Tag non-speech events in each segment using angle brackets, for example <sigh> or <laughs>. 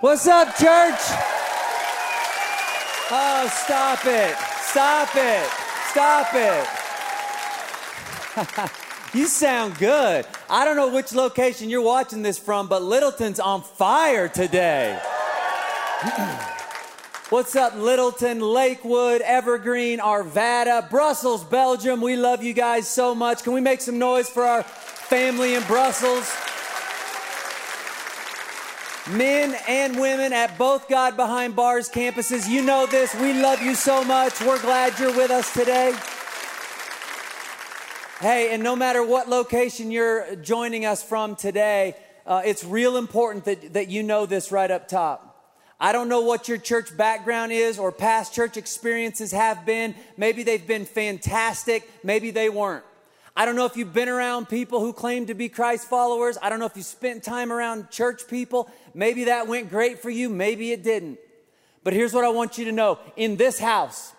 What's up, church? Oh, stop it. Stop it. Stop it. <laughs> you sound good. I don't know which location you're watching this from, but Littleton's on fire today. <clears throat> What's up, Littleton, Lakewood, Evergreen, Arvada, Brussels, Belgium? We love you guys so much. Can we make some noise for our family in Brussels? Men and women at both God Behind Bars campuses, you know this. We love you so much. We're glad you're with us today. Hey, and no matter what location you're joining us from today, uh, it's real important that, that you know this right up top. I don't know what your church background is or past church experiences have been. Maybe they've been fantastic, maybe they weren't. I don't know if you've been around people who claim to be Christ followers. I don't know if you spent time around church people. Maybe that went great for you, maybe it didn't. But here's what I want you to know in this house,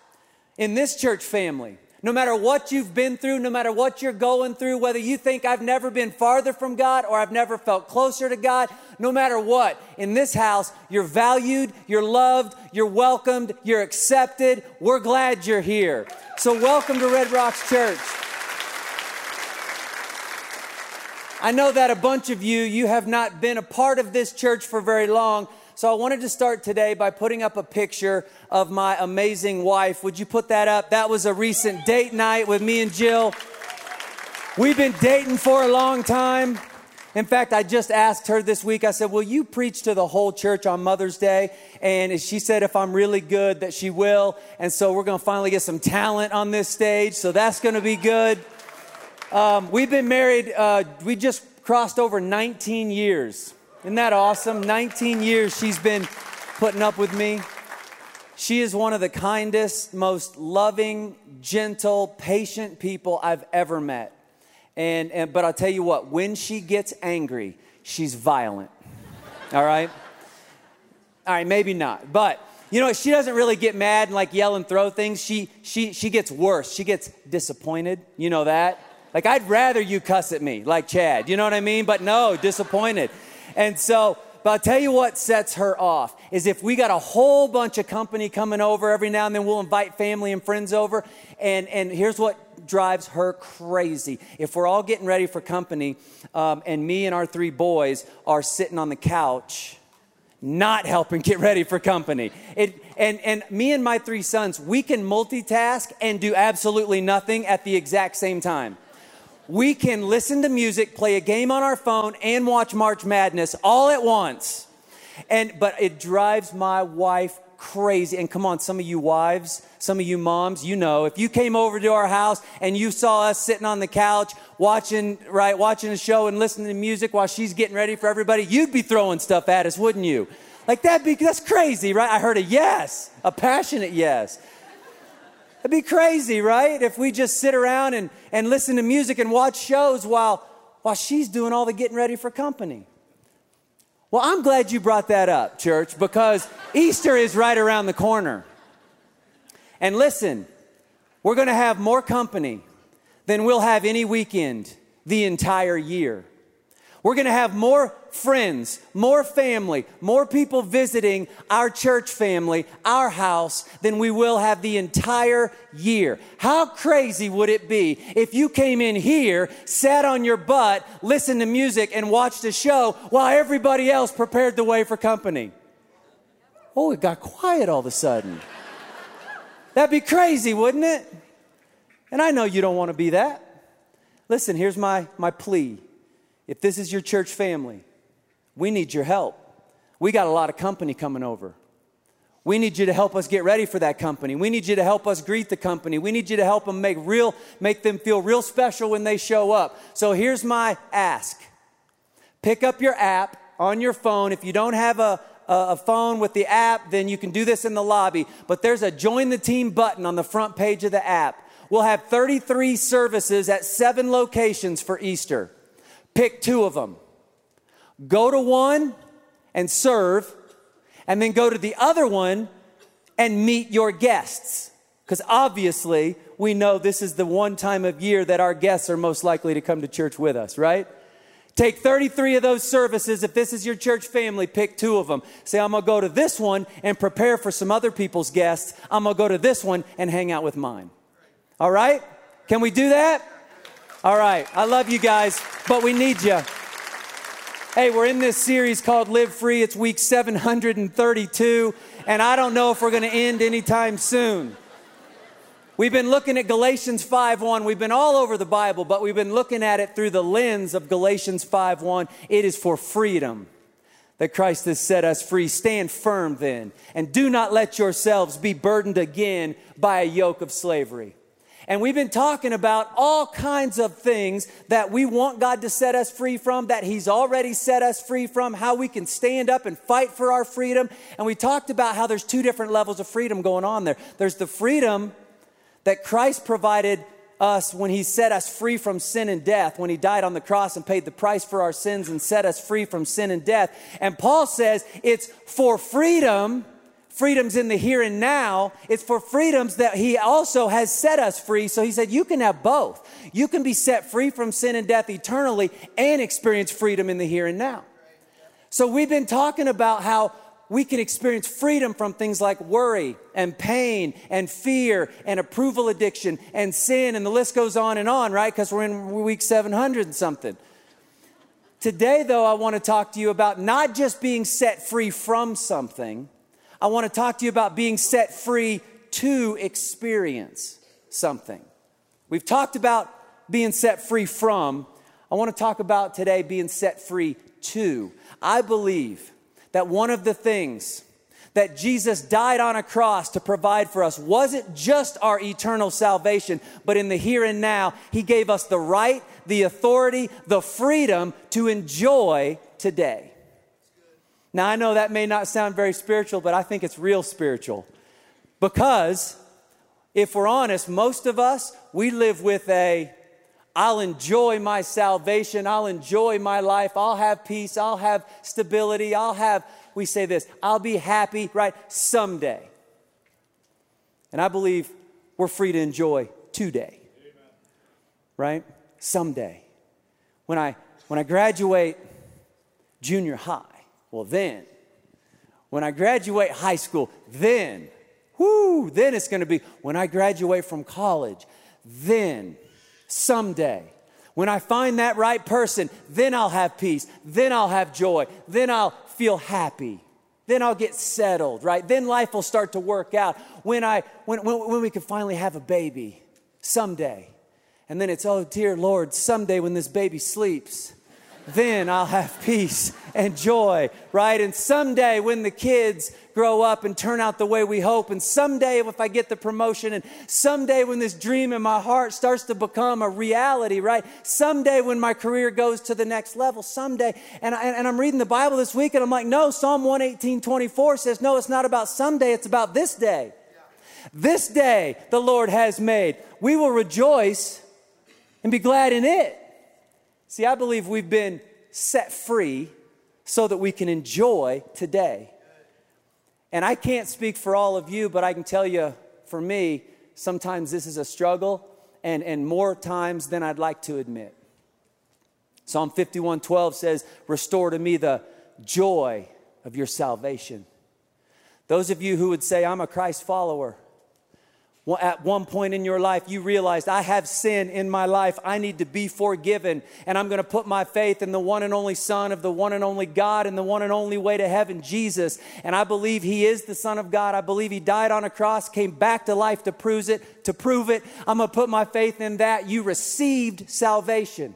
in this church family, no matter what you've been through, no matter what you're going through, whether you think I've never been farther from God or I've never felt closer to God, no matter what, in this house, you're valued, you're loved, you're welcomed, you're accepted. We're glad you're here. So, welcome to Red Rocks Church. I know that a bunch of you, you have not been a part of this church for very long. So I wanted to start today by putting up a picture of my amazing wife. Would you put that up? That was a recent date night with me and Jill. We've been dating for a long time. In fact, I just asked her this week, I said, Will you preach to the whole church on Mother's Day? And she said, If I'm really good, that she will. And so we're going to finally get some talent on this stage. So that's going to be good. Um, we've been married, uh, we just crossed over 19 years. Isn't that awesome? 19 years she's been putting up with me. She is one of the kindest, most loving, gentle, patient people I've ever met. And, and but I'll tell you what, when she gets angry, she's violent. All right? All right, maybe not. But you know, she doesn't really get mad and like yell and throw things. She she she gets worse. She gets disappointed. You know that? Like, I'd rather you cuss at me, like Chad. You know what I mean? But no, disappointed. And so, but I'll tell you what sets her off is if we got a whole bunch of company coming over every now and then, we'll invite family and friends over. And, and here's what drives her crazy. If we're all getting ready for company, um, and me and our three boys are sitting on the couch, not helping get ready for company. It, and, and me and my three sons, we can multitask and do absolutely nothing at the exact same time we can listen to music, play a game on our phone, and watch March Madness all at once. And but it drives my wife crazy. And come on, some of you wives, some of you moms, you know, if you came over to our house and you saw us sitting on the couch watching, right, watching a show and listening to music while she's getting ready for everybody, you'd be throwing stuff at us, wouldn't you? Like that'd be that's crazy, right? I heard a yes, a passionate yes. It'd be crazy, right? If we just sit around and, and listen to music and watch shows while, while she's doing all the getting ready for company. Well, I'm glad you brought that up, church, because Easter is right around the corner. And listen, we're going to have more company than we'll have any weekend the entire year. We're going to have more friends, more family, more people visiting our church family, our house, than we will have the entire year. How crazy would it be if you came in here, sat on your butt, listened to music, and watched a show while everybody else prepared the way for company? Oh, it got quiet all of a sudden. That'd be crazy, wouldn't it? And I know you don't want to be that. Listen, here's my, my plea if this is your church family, we need your help. We got a lot of company coming over. We need you to help us get ready for that company. We need you to help us greet the company. We need you to help them make real make them feel real special when they show up. So here's my ask. Pick up your app on your phone. If you don't have a, a phone with the app, then you can do this in the lobby. But there's a join the team button on the front page of the app. We'll have 33 services at seven locations for Easter. Pick two of them. Go to one and serve, and then go to the other one and meet your guests. Because obviously, we know this is the one time of year that our guests are most likely to come to church with us, right? Take 33 of those services. If this is your church family, pick two of them. Say, I'm going to go to this one and prepare for some other people's guests. I'm going to go to this one and hang out with mine. All right? Can we do that? All right. I love you guys, but we need you. Hey, we're in this series called Live Free. It's week 732, and I don't know if we're going to end anytime soon. We've been looking at Galatians 5:1. We've been all over the Bible, but we've been looking at it through the lens of Galatians 5:1. It is for freedom that Christ has set us free. Stand firm then, and do not let yourselves be burdened again by a yoke of slavery. And we've been talking about all kinds of things that we want God to set us free from, that He's already set us free from, how we can stand up and fight for our freedom. And we talked about how there's two different levels of freedom going on there. There's the freedom that Christ provided us when he set us free from sin and death, when he died on the cross and paid the price for our sins and set us free from sin and death. And Paul says it's for freedom, freedoms in the here and now, it's for freedoms that he also has set us free. So he said, You can have both. You can be set free from sin and death eternally and experience freedom in the here and now. So we've been talking about how we can experience freedom from things like worry and pain and fear and approval addiction and sin, and the list goes on and on, right? Because we're in week 700 and something. Today, though, I want to talk to you about not just being set free from something, I want to talk to you about being set free to experience something. We've talked about being set free from. I want to talk about today being set free to. I believe that one of the things that Jesus died on a cross to provide for us wasn't just our eternal salvation, but in the here and now, He gave us the right, the authority, the freedom to enjoy today. Now, I know that may not sound very spiritual, but I think it's real spiritual. Because if we're honest, most of us, we live with a I'll enjoy my salvation. I'll enjoy my life. I'll have peace. I'll have stability. I'll have, we say this, I'll be happy, right? Someday. And I believe we're free to enjoy today. Amen. Right? Someday. When I when I graduate junior high, well then. When I graduate high school, then. Whoo, then it's going to be when I graduate from college, then someday. When I find that right person, then I'll have peace, then I'll have joy, then I'll feel happy. Then I'll get settled, right? Then life will start to work out. When I when, when, when we can finally have a baby someday. And then it's, oh dear Lord, someday when this baby sleeps, then I'll have peace and joy, right? And someday when the kids grow up and turn out the way we hope, and someday if I get the promotion, and someday when this dream in my heart starts to become a reality, right? Someday when my career goes to the next level, someday. And, I, and I'm reading the Bible this week and I'm like, no, Psalm 118 24 says, no, it's not about someday, it's about this day. This day the Lord has made. We will rejoice and be glad in it. See, I believe we've been set free so that we can enjoy today. And I can't speak for all of you, but I can tell you for me, sometimes this is a struggle, and, and more times than I'd like to admit. Psalm 51 12 says, Restore to me the joy of your salvation. Those of you who would say, I'm a Christ follower, at one point in your life you realized I have sin in my life. I need to be forgiven. And I'm going to put my faith in the one and only Son of the one and only God and the one and only way to heaven, Jesus. And I believe He is the Son of God. I believe He died on a cross, came back to life to prove it, to prove it. I'm going to put my faith in that. You received salvation.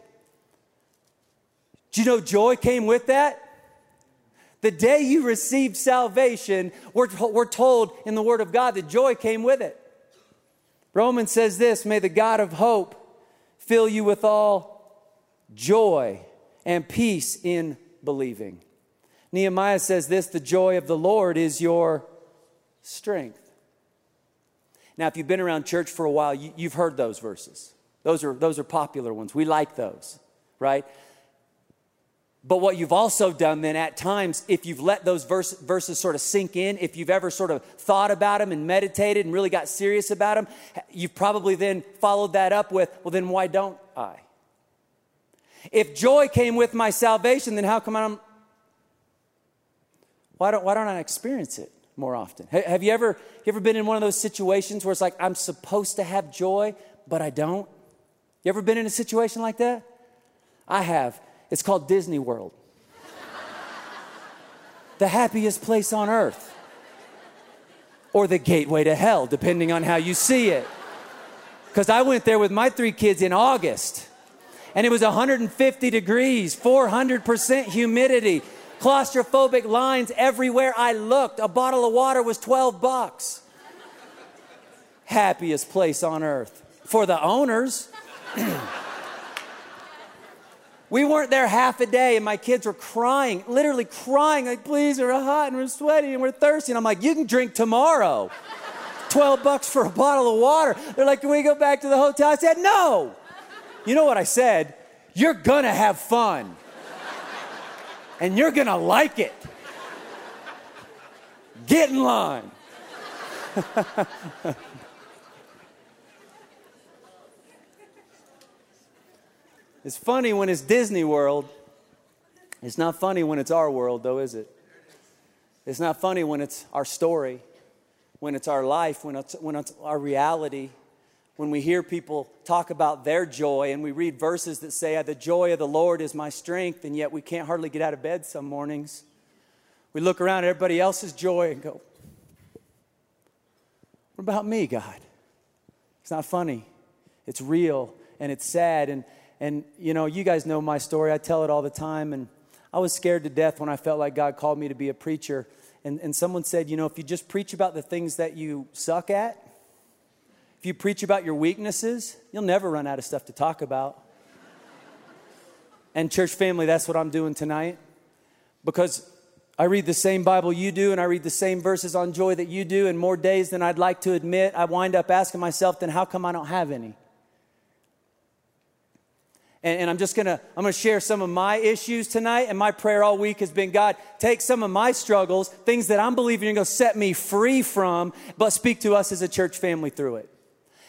Do you know joy came with that? The day you received salvation, we're, we're told in the Word of God that joy came with it. Romans says this May the God of hope fill you with all joy and peace in believing. Nehemiah says this the joy of the Lord is your strength. Now, if you've been around church for a while, you, have heard those verses. Those are, those are popular ones. We like those, right? But what you've also done then at times, if you've let those verse, verses sort of sink in, if you've ever sort of thought about them and meditated and really got serious about them, you've probably then followed that up with, well, then why don't I? If joy came with my salvation, then how come I'm why don't, why don't I experience it more often? Have you ever, you ever been in one of those situations where it's like, I'm supposed to have joy, but I don't? You ever been in a situation like that? I have. It's called Disney World. the happiest place on earth. Or the gateway to hell, depending on how you see it. Because I went there with my three kids in August, and it was 150 degrees, 400% humidity claustrophobic lines everywhere I looked. A bottle of water was 12 bucks. Happiest place on earth for the owners. <clears throat> we weren't there half a day, and my kids were crying, literally crying, like, please, we're hot and we're sweaty and we're thirsty. And I'm like, you can drink tomorrow. 12 bucks for a bottle of water. They're like, can we go back to the hotel? I said, no. You know what I said? You're gonna have fun and you're gonna like it. Get in line. <laughs> it's funny when it's Disney World. It's not funny when it's our world, though, is it? It's not funny when it's our story, when it's our life, when it's, when it's our reality when we hear people talk about their joy and we read verses that say, The joy of the Lord is my strength, and yet we can't hardly get out of bed some mornings. We look around at everybody else's joy and go, What about me, God? It's not funny, it's real, and it's sad. And, and you know, you guys know my story, I tell it all the time. And I was scared to death when I felt like God called me to be a preacher. And, and someone said, You know, if you just preach about the things that you suck at, if you preach about your weaknesses, you'll never run out of stuff to talk about. and, church family, that's what I'm doing tonight because I read the same Bible you do, and I read the same verses on joy that you do, and more days than I'd like to admit. I wind up asking myself, then how come I don't have any? And, and, I'm just gonna I'm gonna share some of my issues tonight. And my prayer all week has been, God, take some of my struggles, things that I'm believing you're gonna set me free from, but speak to us as a church family through it.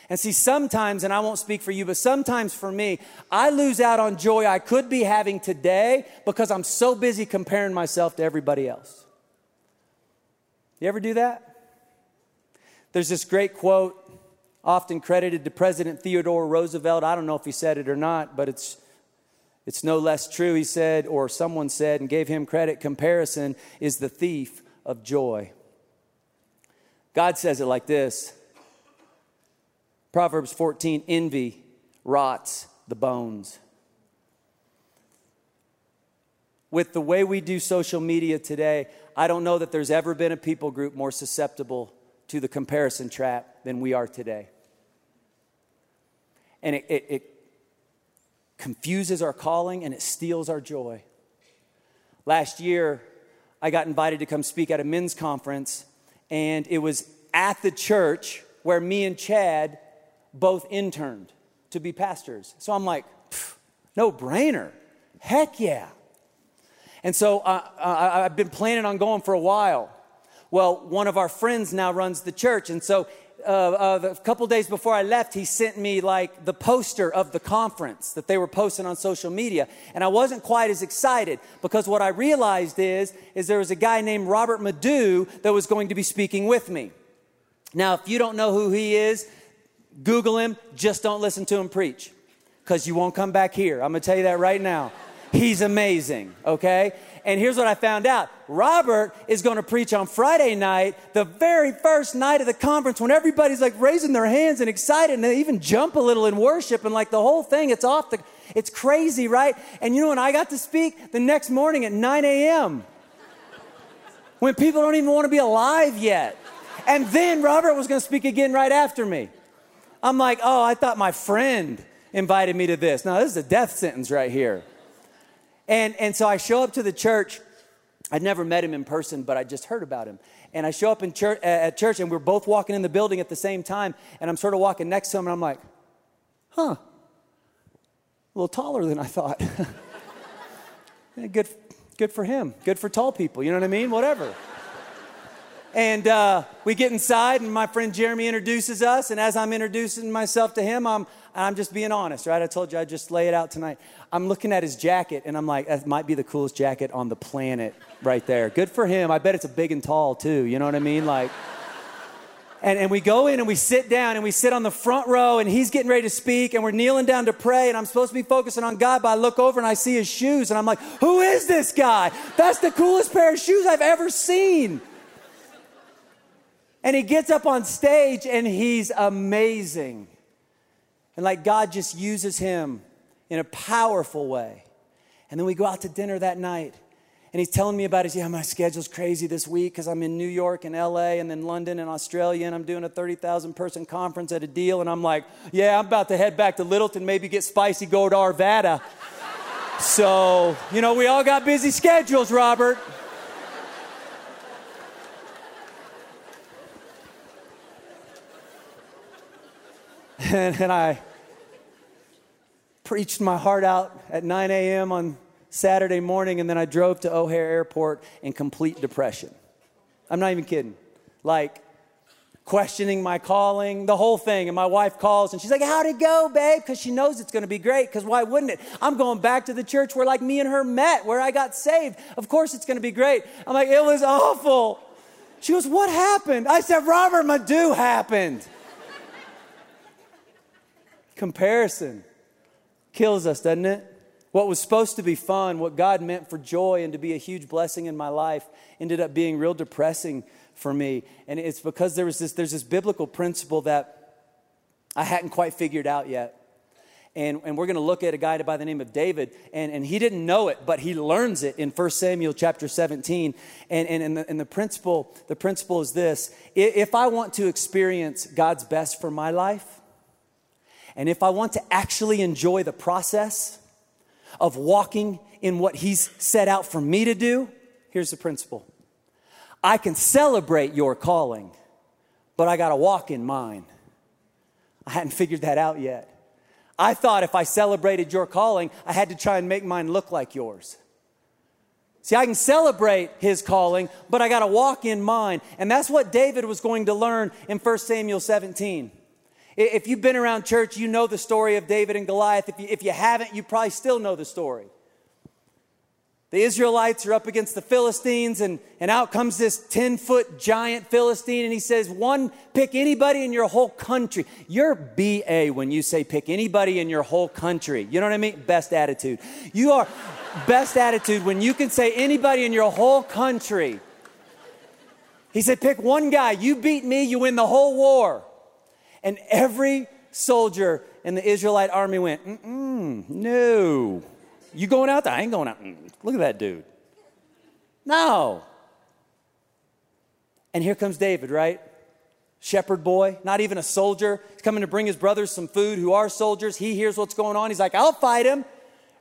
And see, sometimes, and I won't speak for you, but sometimes for me, I lose out on joy I could be having today because I'm so busy comparing myself to everybody else. You ever do that? There's this great quote, often credited to President Theodore Roosevelt. I don't know if he said it or not, but it's, it's no less true. He said, or someone said, and gave him credit comparison is the thief of joy. God says it like this Proverbs 14 envy rots the bones. With the way we do social media today, I don't know that there's ever been a people group more susceptible to the comparison trap than we are today. And it, it, it confuses our calling and it steals our joy. Last year, I got invited to come speak at a men's conference, and it was at the church where me and Chad both interned to be pastors. So I'm like, no brainer. Heck yeah. And so uh, I've been planning on going for a while. Well, one of our friends now runs the church. And so uh, uh, a couple days before I left, he sent me like the poster of the conference that they were posting on social media. And I wasn't quite as excited because what I realized is, is there was a guy named Robert Madu that was going to be speaking with me. Now, if you don't know who he is, Google him, just don't listen to him preach because you won't come back here. I'm going to tell you that right now. He's amazing, okay? And here's what I found out Robert is going to preach on Friday night, the very first night of the conference, when everybody's like raising their hands and excited and they even jump a little in worship and like the whole thing, it's off the, it's crazy, right? And you know when I got to speak the next morning at 9 a.m., when people don't even want to be alive yet. And then Robert was going to speak again right after me. I'm like, oh, I thought my friend invited me to this. Now, this is a death sentence right here. And, and so I show up to the church. I'd never met him in person, but I just heard about him. And I show up in church, uh, at church, and we're both walking in the building at the same time. And I'm sort of walking next to him, and I'm like, huh, a little taller than I thought. <laughs> good, good for him. Good for tall people. You know what I mean? Whatever. And uh, we get inside, and my friend Jeremy introduces us. And as I'm introducing myself to him, I'm, I'm just being honest, right? I told you I'd just lay it out tonight. I'm looking at his jacket, and I'm like, that might be the coolest jacket on the planet right there. Good for him. I bet it's a big and tall, too. You know what I mean? Like, and, and we go in and we sit down and we sit on the front row and he's getting ready to speak and we're kneeling down to pray and I'm supposed to be focusing on God, but I look over and I see his shoes and I'm like, who is this guy? That's the coolest pair of shoes I've ever seen. And he gets up on stage and he's amazing. And like God just uses him in a powerful way. And then we go out to dinner that night. And he's telling me about his, yeah, my schedule's crazy this week because I'm in New York and LA and then London and Australia and I'm doing a 30,000 person conference at a deal. And I'm like, yeah, I'm about to head back to Littleton, maybe get spicy, go to Arvada. <laughs> so, you know, we all got busy schedules, Robert. And, <laughs> and I preached my heart out at 9 a.m. on Saturday morning, and then I drove to O'Hare Airport in complete depression. I'm not even kidding. Like, questioning my calling, the whole thing. And my wife calls and she's like, How'd it go, babe? Because she knows it's going to be great. Because why wouldn't it? I'm going back to the church where, like, me and her met, where I got saved. Of course, it's going to be great. I'm like, It was awful. She goes, What happened? I said, Robert Madu happened. Comparison kills us, doesn't it? What was supposed to be fun, what God meant for joy and to be a huge blessing in my life, ended up being real depressing for me. And it's because there was this, there's this biblical principle that I hadn't quite figured out yet. And, and we're going to look at a guy by the name of David. And, and he didn't know it, but he learns it in 1 Samuel chapter 17. And, and, and, the, and the, principle, the principle is this if I want to experience God's best for my life, and if I want to actually enjoy the process of walking in what He's set out for me to do, here's the principle I can celebrate your calling, but I got to walk in mine. I hadn't figured that out yet. I thought if I celebrated your calling, I had to try and make mine look like yours. See, I can celebrate his calling, but I got to walk in mine. And that's what David was going to learn in 1 Samuel 17. If you've been around church, you know the story of David and Goliath. If you, if you haven't, you probably still know the story. The Israelites are up against the Philistines, and, and out comes this 10 foot giant Philistine, and he says, One, pick anybody in your whole country. You're BA when you say pick anybody in your whole country. You know what I mean? Best attitude. You are <laughs> best attitude when you can say anybody in your whole country. He said, Pick one guy. You beat me, you win the whole war. And every soldier in the Israelite army went, mm no. You going out there? I ain't going out. Mm, look at that dude. No. And here comes David, right? Shepherd boy, not even a soldier. He's coming to bring his brothers some food who are soldiers. He hears what's going on. He's like, I'll fight him.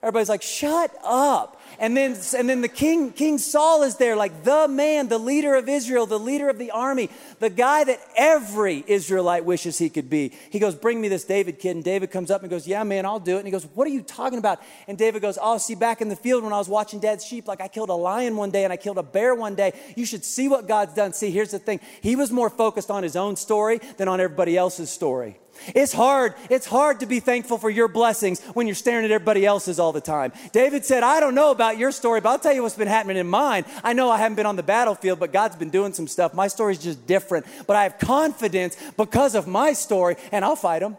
Everybody's like, shut up. And then, and then the king, King Saul is there, like the man, the leader of Israel, the leader of the army, the guy that every Israelite wishes he could be. He goes, Bring me this David kid. And David comes up and goes, Yeah, man, I'll do it. And he goes, What are you talking about? And David goes, Oh, see, back in the field when I was watching dad's sheep, like I killed a lion one day and I killed a bear one day. You should see what God's done. See, here's the thing he was more focused on his own story than on everybody else's story. It's hard. It's hard to be thankful for your blessings when you're staring at everybody else's all the time. David said, I don't know about your story, but I'll tell you what's been happening in mine. I know I haven't been on the battlefield, but God's been doing some stuff. My story's just different. But I have confidence because of my story, and I'll fight him.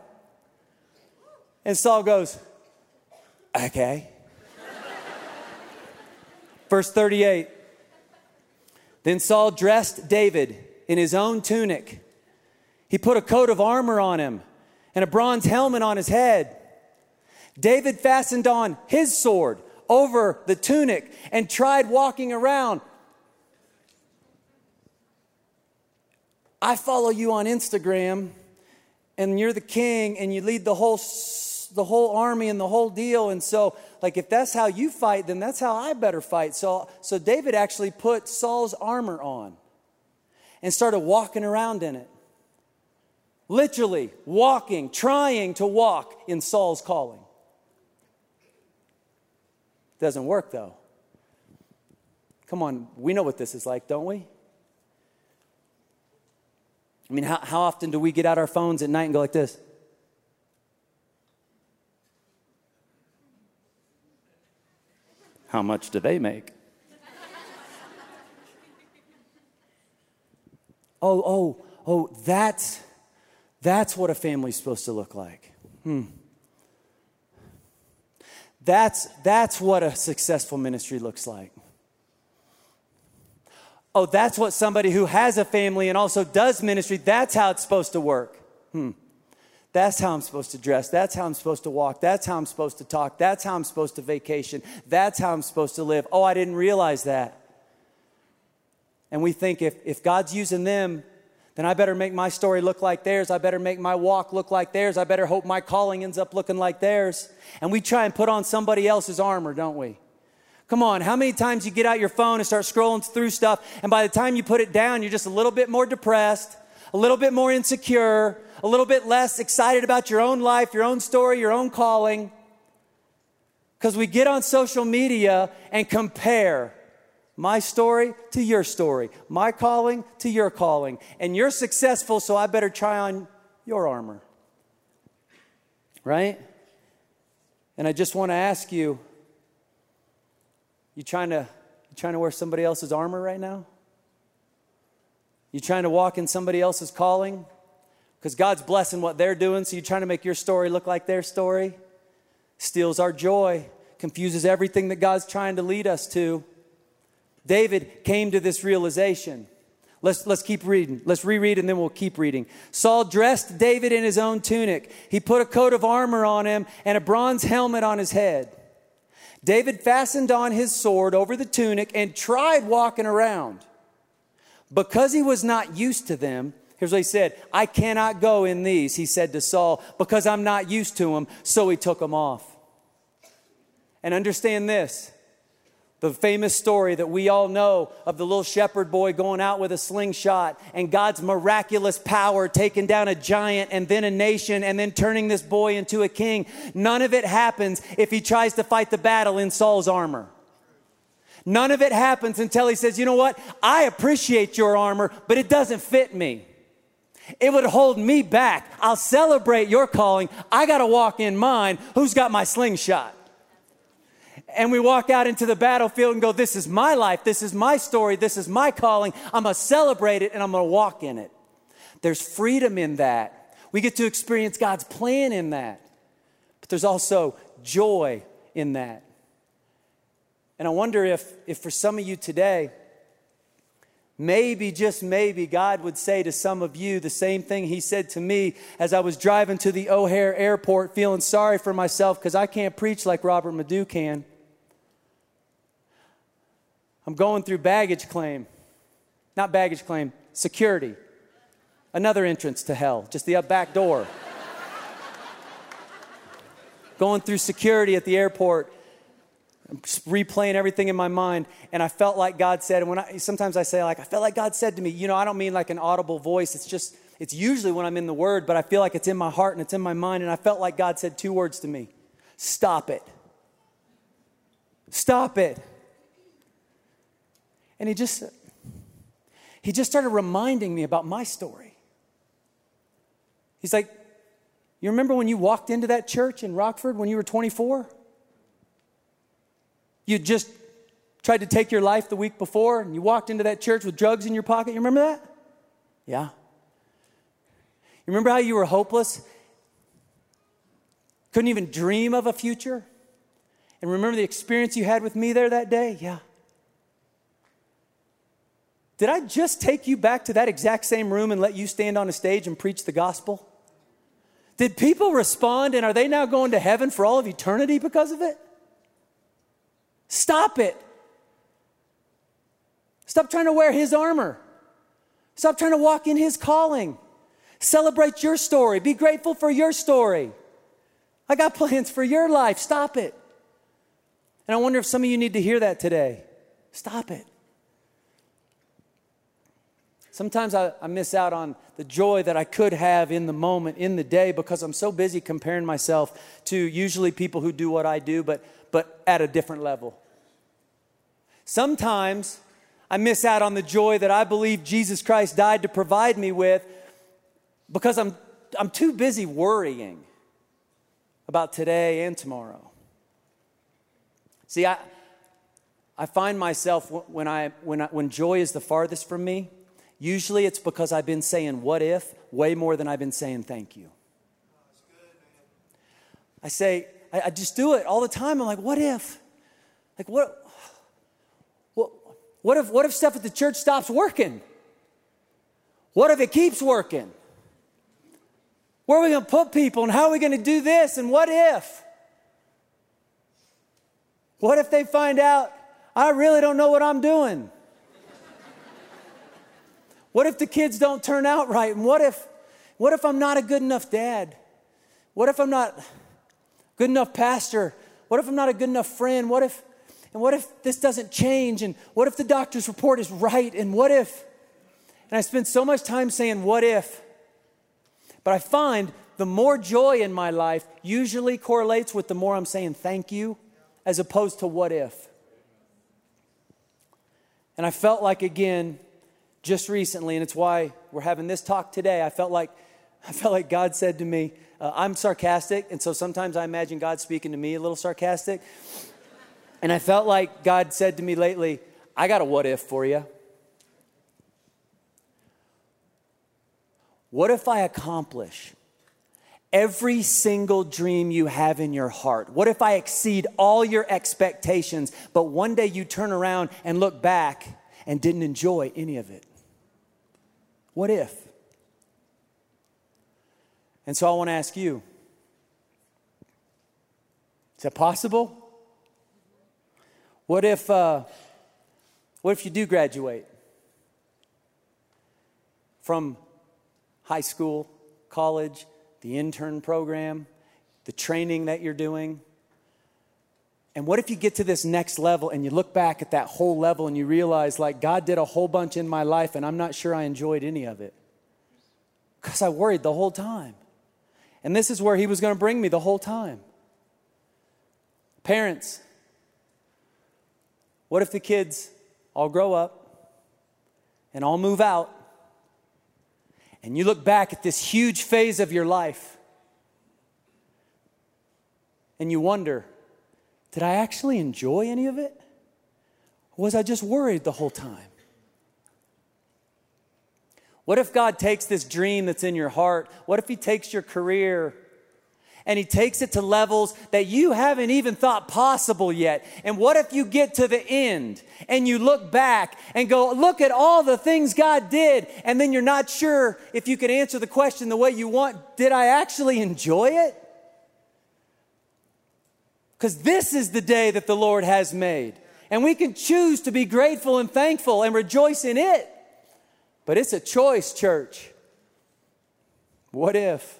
And Saul goes, Okay. <laughs> Verse 38 Then Saul dressed David in his own tunic he put a coat of armor on him and a bronze helmet on his head. David fastened on his sword over the tunic and tried walking around. I follow you on Instagram and you're the king and you lead the whole the whole army and the whole deal and so like if that's how you fight then that's how I better fight. So so David actually put Saul's armor on and started walking around in it literally walking, trying to walk in Saul's calling. Doesn't work though. Come on, we know what this is like, don't we? I mean, how, how often do we get out our phones at night and go like this? How much do they make? oh, oh, oh, that's, that's what a family's supposed to look like. Hmm. That's, that's what a successful ministry looks like. Oh, that's what somebody who has a family and also does ministry, that's how it's supposed to work. Hmm. That's how I'm supposed to dress. That's how I'm supposed to walk. That's how I'm supposed to talk. That's how I'm supposed to vacation. That's how I'm supposed to live. Oh, I didn't realize that. And we think if, if God's using them, then I better make my story look like theirs. I better make my walk look like theirs. I better hope my calling ends up looking like theirs. And we try and put on somebody else's armor, don't we? Come on, how many times you get out your phone and start scrolling through stuff, and by the time you put it down, you're just a little bit more depressed, a little bit more insecure, a little bit less excited about your own life, your own story, your own calling. Because we get on social media and compare my story to your story, my calling to your calling. And you're successful, so I better try on your armor. Right? And I just want to ask you you trying to you trying to wear somebody else's armor right now? You trying to walk in somebody else's calling? Because God's blessing what they're doing, so you're trying to make your story look like their story? Steals our joy, confuses everything that God's trying to lead us to. David came to this realization. Let's, let's keep reading. Let's reread and then we'll keep reading. Saul dressed David in his own tunic. He put a coat of armor on him and a bronze helmet on his head. David fastened on his sword over the tunic and tried walking around. Because he was not used to them, here's what he said I cannot go in these, he said to Saul, because I'm not used to them. So he took them off. And understand this the famous story that we all know of the little shepherd boy going out with a slingshot and God's miraculous power taking down a giant and then a nation and then turning this boy into a king. None of it happens if he tries to fight the battle in Saul's armor. None of it happens until he says, You know what? I appreciate your armor, but it doesn't fit me. It would hold me back. I'll celebrate your calling. I got to walk in mine. Who's got my slingshot? And we walk out into the battlefield and go, This is my life, this is my story, this is my calling. I'm gonna celebrate it and I'm gonna walk in it. There's freedom in that. We get to experience God's plan in that. But there's also joy in that. And I wonder if, if for some of you today, maybe, just maybe, God would say to some of you the same thing He said to me as I was driving to the O'Hare airport feeling sorry for myself because I can't preach like Robert Madu can. I'm going through baggage claim. Not baggage claim, security. Another entrance to hell, just the back door. <laughs> going through security at the airport. I'm replaying everything in my mind, and I felt like God said, and when I sometimes I say like I felt like God said to me, you know, I don't mean like an audible voice. It's just it's usually when I'm in the Word, but I feel like it's in my heart and it's in my mind, and I felt like God said two words to me: Stop it. Stop it. And he just he just started reminding me about my story. He's like, You remember when you walked into that church in Rockford when you were 24? You just tried to take your life the week before and you walked into that church with drugs in your pocket. You remember that? Yeah. You remember how you were hopeless? Couldn't even dream of a future? And remember the experience you had with me there that day? Yeah. Did I just take you back to that exact same room and let you stand on a stage and preach the gospel? Did people respond and are they now going to heaven for all of eternity because of it? Stop it. Stop trying to wear his armor. Stop trying to walk in his calling. Celebrate your story. Be grateful for your story. I got plans for your life. Stop it. And I wonder if some of you need to hear that today. Stop it. Sometimes I, I, miss out on the joy that I could have in the moment, in the day, because I'm so busy comparing myself to usually people who do what I do, but, but at a different level. Sometimes I miss out on the joy that I believe Jesus Christ died to provide me with because I'm, I'm too busy worrying about today and tomorrow. See, I, I find myself when, I, when, I, when joy is the farthest from me, usually it's because I've been saying what if way more than I've been saying thank you. I say, I, I just do it all the time. I'm like, what if? Like, what, what, what, if, what if stuff at the church stops working? What if it keeps working? Where are we going to put people and how are we going to do this? And what if? What if they find out I really don't know what I'm doing? What if the kids don't turn out right? And what if what if I'm not a good enough dad? What if I'm not good enough pastor? What if I'm not a good enough friend? What if and what if this doesn't change? And what if the doctor's report is right? And what if? And I spend so much time saying what if but I find the more joy in my life usually correlates with the more I'm saying thank you as opposed to what if. And I felt like, again, just recently, and it's why we're having this talk today, I felt like, I felt like God said to me, uh, I'm sarcastic, and so sometimes I imagine God speaking to me a little sarcastic. And I felt like God said to me lately, I got a what if for you. What if I accomplish every single dream you have in your heart? What if I exceed all your expectations, but one day you turn around and look back and didn't enjoy any of it? What if? And so I want to ask you is that possible? What if, uh, what if you do graduate from high school, college, the intern program, the training that you're doing. And what if you get to this next level and you look back at that whole level and you realize, like, God did a whole bunch in my life and I'm not sure I enjoyed any of it? Because I worried the whole time. And this is where He was going to bring me the whole time. Parents, what if the kids all grow up and all move out and you look back at this huge phase of your life and you wonder, did I actually enjoy any of it? Was I just worried the whole time? What if God takes this dream that's in your heart? What if He takes your career and he takes it to levels that you haven't even thought possible yet. And what if you get to the end and you look back and go, look at all the things God did, and then you're not sure if you can answer the question the way you want, did I actually enjoy it? Because this is the day that the Lord has made. And we can choose to be grateful and thankful and rejoice in it. But it's a choice, church. What if?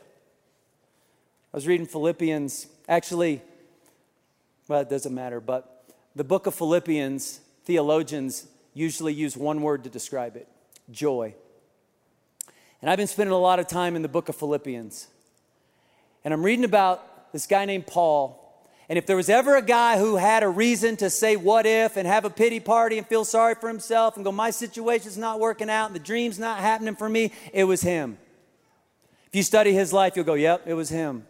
I was reading Philippians. Actually, well, it doesn't matter, but the book of Philippians, theologians usually use one word to describe it joy. And I've been spending a lot of time in the book of Philippians. And I'm reading about this guy named Paul. And if there was ever a guy who had a reason to say what if and have a pity party and feel sorry for himself and go, my situation's not working out and the dream's not happening for me, it was him. If you study his life, you'll go, yep, it was him.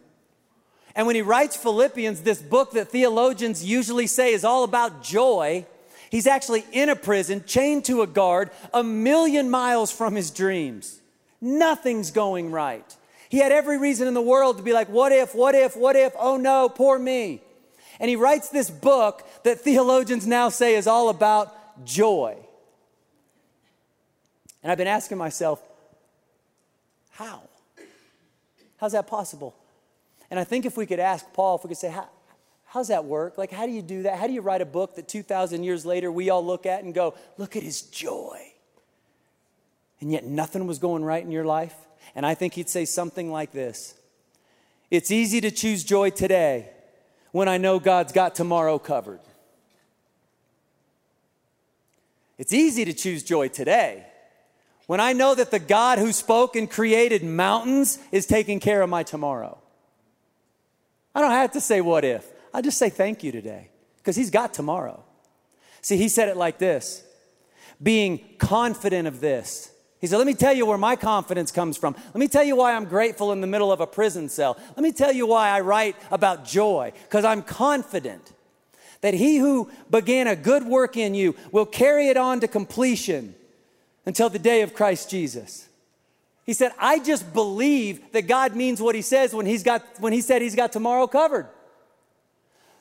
And when he writes Philippians, this book that theologians usually say is all about joy, he's actually in a prison, chained to a guard, a million miles from his dreams. Nothing's going right. He had every reason in the world to be like, what if, what if, what if, oh no, poor me. And he writes this book that theologians now say is all about joy. And I've been asking myself, how? How's that possible? And I think if we could ask Paul, if we could say, how, how's that work? Like, how do you do that? How do you write a book that 2,000 years later we all look at and go, look at his joy? And yet nothing was going right in your life? And I think he'd say something like this It's easy to choose joy today when I know God's got tomorrow covered. It's easy to choose joy today when I know that the God who spoke and created mountains is taking care of my tomorrow. I don't have to say what if. I just say thank you today because he's got tomorrow. See, he said it like this being confident of this. He said, Let me tell you where my confidence comes from. Let me tell you why I'm grateful in the middle of a prison cell. Let me tell you why I write about joy, because I'm confident that he who began a good work in you will carry it on to completion until the day of Christ Jesus. He said, I just believe that God means what he says when, he's got, when he said he's got tomorrow covered.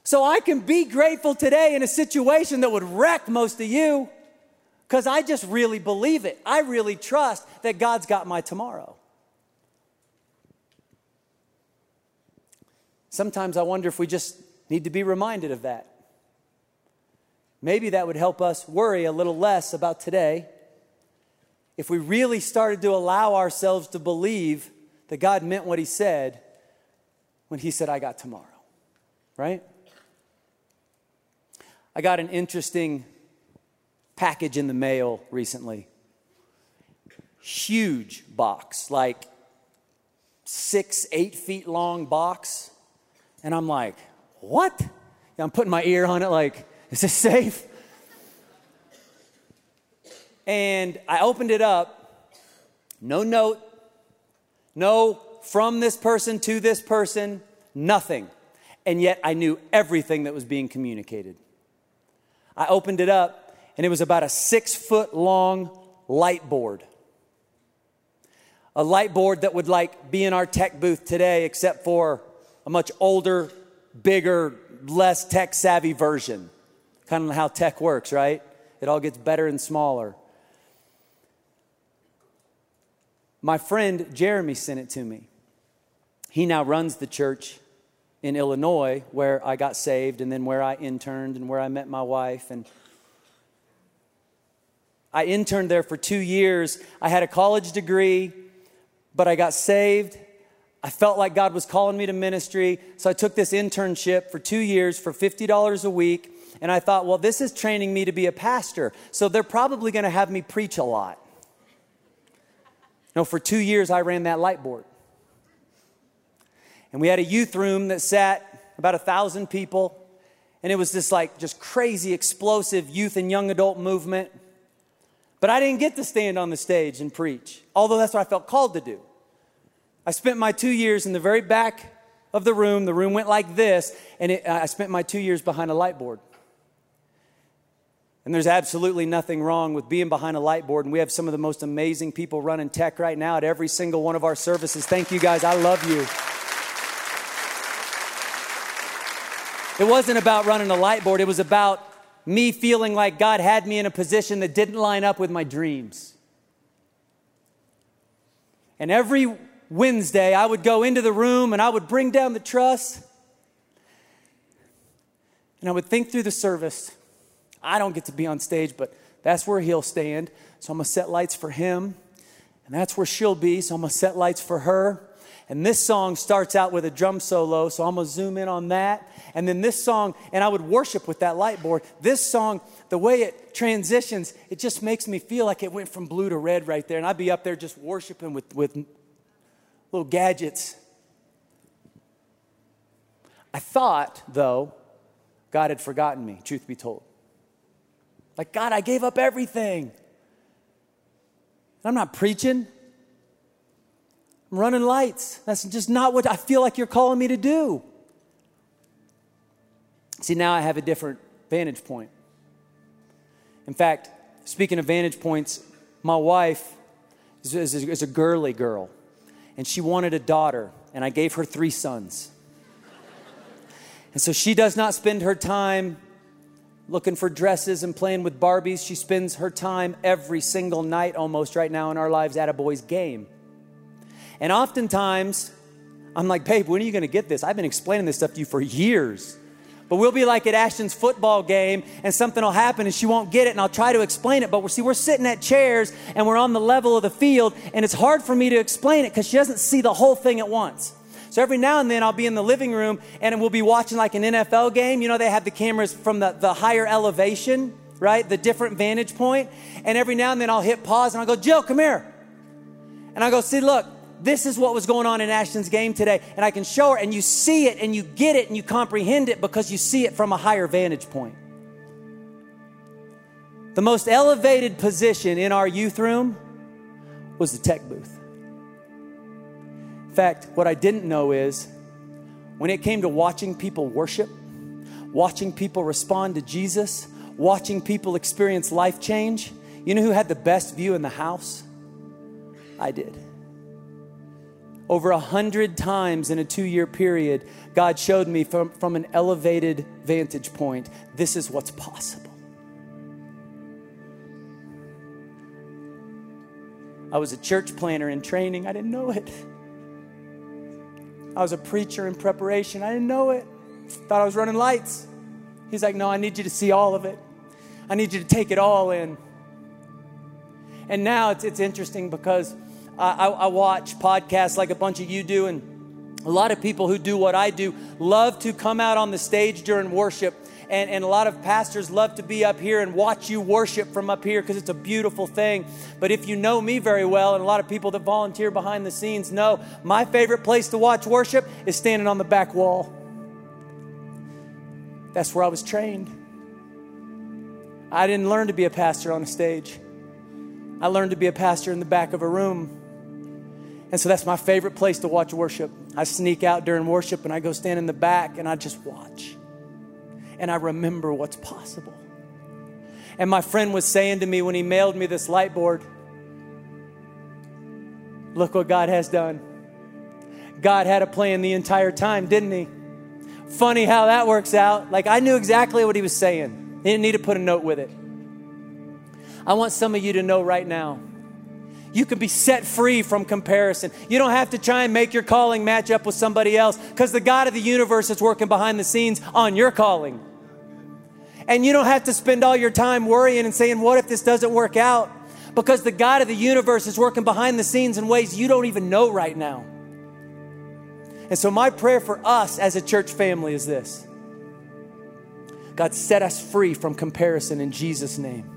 So I can be grateful today in a situation that would wreck most of you because I just really believe it. I really trust that God's got my tomorrow. Sometimes I wonder if we just need to be reminded of that. Maybe that would help us worry a little less about today if we really started to allow ourselves to believe that God meant what He said when He said, I got tomorrow, right? I got an interesting package in the mail recently. Huge box, like six, eight feet long box. And I'm like, what? I'm putting my ear on it, like, is this safe? And I opened it up, no note, no from this person to this person, nothing. And yet I knew everything that was being communicated. I opened it up, and it was about a six foot long light board. A light board that would like be in our tech booth today, except for a much older, bigger, less tech savvy version. Kind of how tech works, right? It all gets better and smaller. My friend Jeremy sent it to me. He now runs the church in Illinois where I got saved and then where I interned and where I met my wife and I interned there for 2 years. I had a college degree, but I got saved. I felt like God was calling me to ministry, so I took this internship for 2 years for $50 a week. And I thought, well, this is training me to be a pastor. So they're probably going to have me preach a lot. No, for two years I ran that light board. And we had a youth room that sat about a thousand people. And it was this like just crazy, explosive youth and young adult movement. But I didn't get to stand on the stage and preach, although that's what I felt called to do. I spent my two years in the very back of the room. The room went like this, and it, I spent my two years behind a light board. And there's absolutely nothing wrong with being behind a light board. And we have some of the most amazing people running tech right now at every single one of our services. Thank you guys. I love you. It wasn't about running a light board, it was about me feeling like God had me in a position that didn't line up with my dreams. And every Wednesday, I would go into the room and I would bring down the truss and I would think through the service. I don't get to be on stage, but that's where he'll stand. So I'm going to set lights for him. And that's where she'll be. So I'm going to set lights for her. And this song starts out with a drum solo. So I'm to zoom in on that. And then this song, and I would worship with that light board. This song, the way it transitions, it just makes me feel like it went from blue to red right there. And I'd be up there just worshiping with, with little gadgets. I thought, though, God had forgotten me, truth be told. Like, God, I gave up everything. I'm not preaching. I'm running lights. That's just not what I feel like you're calling me to do. See, now I have a different vantage point. In fact, speaking of vantage points, my wife is, is, is a girly girl, and she wanted a daughter, and I gave her three sons. and so she does not spend her time looking for dresses and playing with Barbies. She spends her time every single night almost right now in our lives at a boy's game. And oftentimes, I'm like, babe, when are you going to get this? I've been explaining this stuff to you for years. But we'll be like at Ashton's football game and something will happen and she won't get it and I'll try to explain it. But we're, see, we're sitting at chairs and we're on the level of the field and it's hard for me to explain it because she doesn't see the whole thing at once. So every now and then I'll be in the living room and we'll be watching like an NFL game. You know, they have the cameras from the, the higher elevation, right? The different vantage point. And every now and then I'll hit pause and I'll go, Jill, come here. And I go, see, look, this is what was going on in Ashton's game today. And I can show her, and you see it, and you get it, and you comprehend it because you see it from a higher vantage point. The most elevated position in our youth room was the tech booth. In fact, what I didn't know is when it came to watching people worship, watching people respond to Jesus, watching people experience life change, you know who had the best view in the house? I did. Over a hundred times in a two year period, God showed me from, from an elevated vantage point this is what's possible. I was a church planner in training, I didn't know it. I was a preacher in preparation, I didn't know it. Thought I was running lights. He's like, No, I need you to see all of it. I need you to take it all in. And now it's, it's interesting because I, I, watch podcasts like a bunch of you do, and a lot of people who do what I do love to come out on the stage during worship. And, and a lot of pastors love to be up here and watch you worship from up here because it's a beautiful thing. But if you know me very well, and a lot of people that volunteer behind the scenes know, my favorite place to watch worship is standing on the back wall. That's where I was trained. I didn't learn to be a pastor on a stage. I learned to be a pastor in the back of a room. And so that's my favorite place to watch worship. I sneak out during worship and I go stand in the back and I just watch. And I remember what's possible. And my friend was saying to me when he mailed me this light board, Look what God has done. God had a plan the entire time, didn't he? Funny how that works out. Like I knew exactly what he was saying. He didn't need to put a note with it. I want some of you to know right now you can be set free from comparison. You don't have to try and make your calling match up with somebody else because the God of the universe is working behind the scenes on your calling. And you don't have to spend all your time worrying and saying, What if this doesn't work out? Because the God of the universe is working behind the scenes in ways you don't even know right now. And so, my prayer for us as a church family is this God, set us free from comparison in Jesus' name.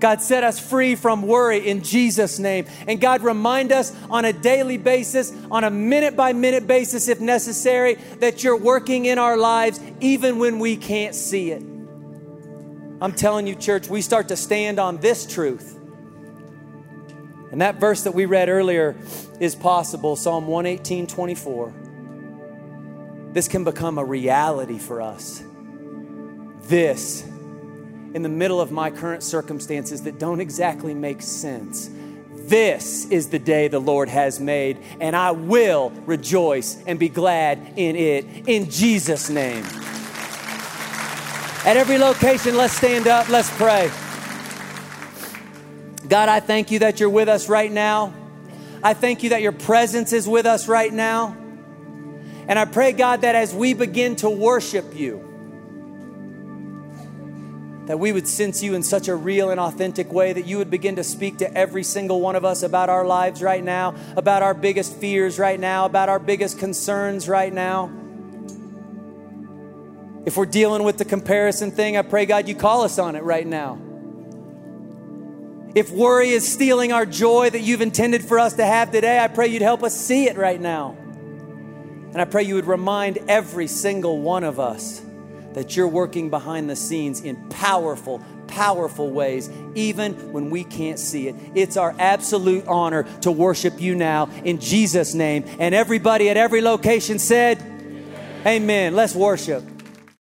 God, set us free from worry in Jesus' name. And God, remind us on a daily basis, on a minute by minute basis, if necessary, that you're working in our lives even when we can't see it. I'm telling you, church, we start to stand on this truth. And that verse that we read earlier is possible Psalm 118 24. This can become a reality for us. This in the middle of my current circumstances that don't exactly make sense. This is the day the Lord has made, and I will rejoice and be glad in it. In Jesus' name. At every location, let's stand up, let's pray. God, I thank you that you're with us right now. I thank you that your presence is with us right now. And I pray, God, that as we begin to worship you, that we would sense you in such a real and authentic way that you would begin to speak to every single one of us about our lives right now, about our biggest fears right now, about our biggest concerns right now. If we're dealing with the comparison thing, I pray, God, you call us on it right now. If worry is stealing our joy that you've intended for us to have today, I pray you'd help us see it right now. And I pray you would remind every single one of us that you're working behind the scenes in powerful, powerful ways, even when we can't see it. It's our absolute honor to worship you now in Jesus' name. And everybody at every location said, Amen. Amen. Let's worship.